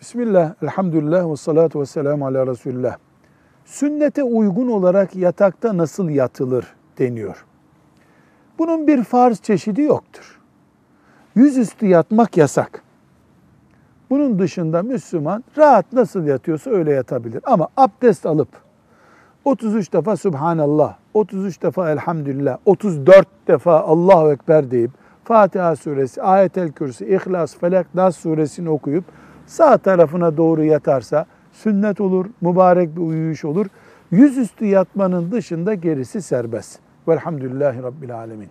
Bismillah, elhamdülillah ve salatu ve selamu ala Resulullah. Sünnete uygun olarak yatakta nasıl yatılır deniyor. Bunun bir farz çeşidi yoktur. Yüzüstü yatmak yasak. Bunun dışında Müslüman rahat nasıl yatıyorsa öyle yatabilir. Ama abdest alıp 33 defa Subhanallah, 33 defa Elhamdülillah, 34 defa Allahu Ekber deyip Fatiha suresi, Ayetel Kürsi, İhlas, Felak, Nas suresini okuyup sağ tarafına doğru yatarsa sünnet olur, mübarek bir uyuyuş olur. Yüzüstü yatmanın dışında gerisi serbest. Velhamdülillahi Rabbil Alemin.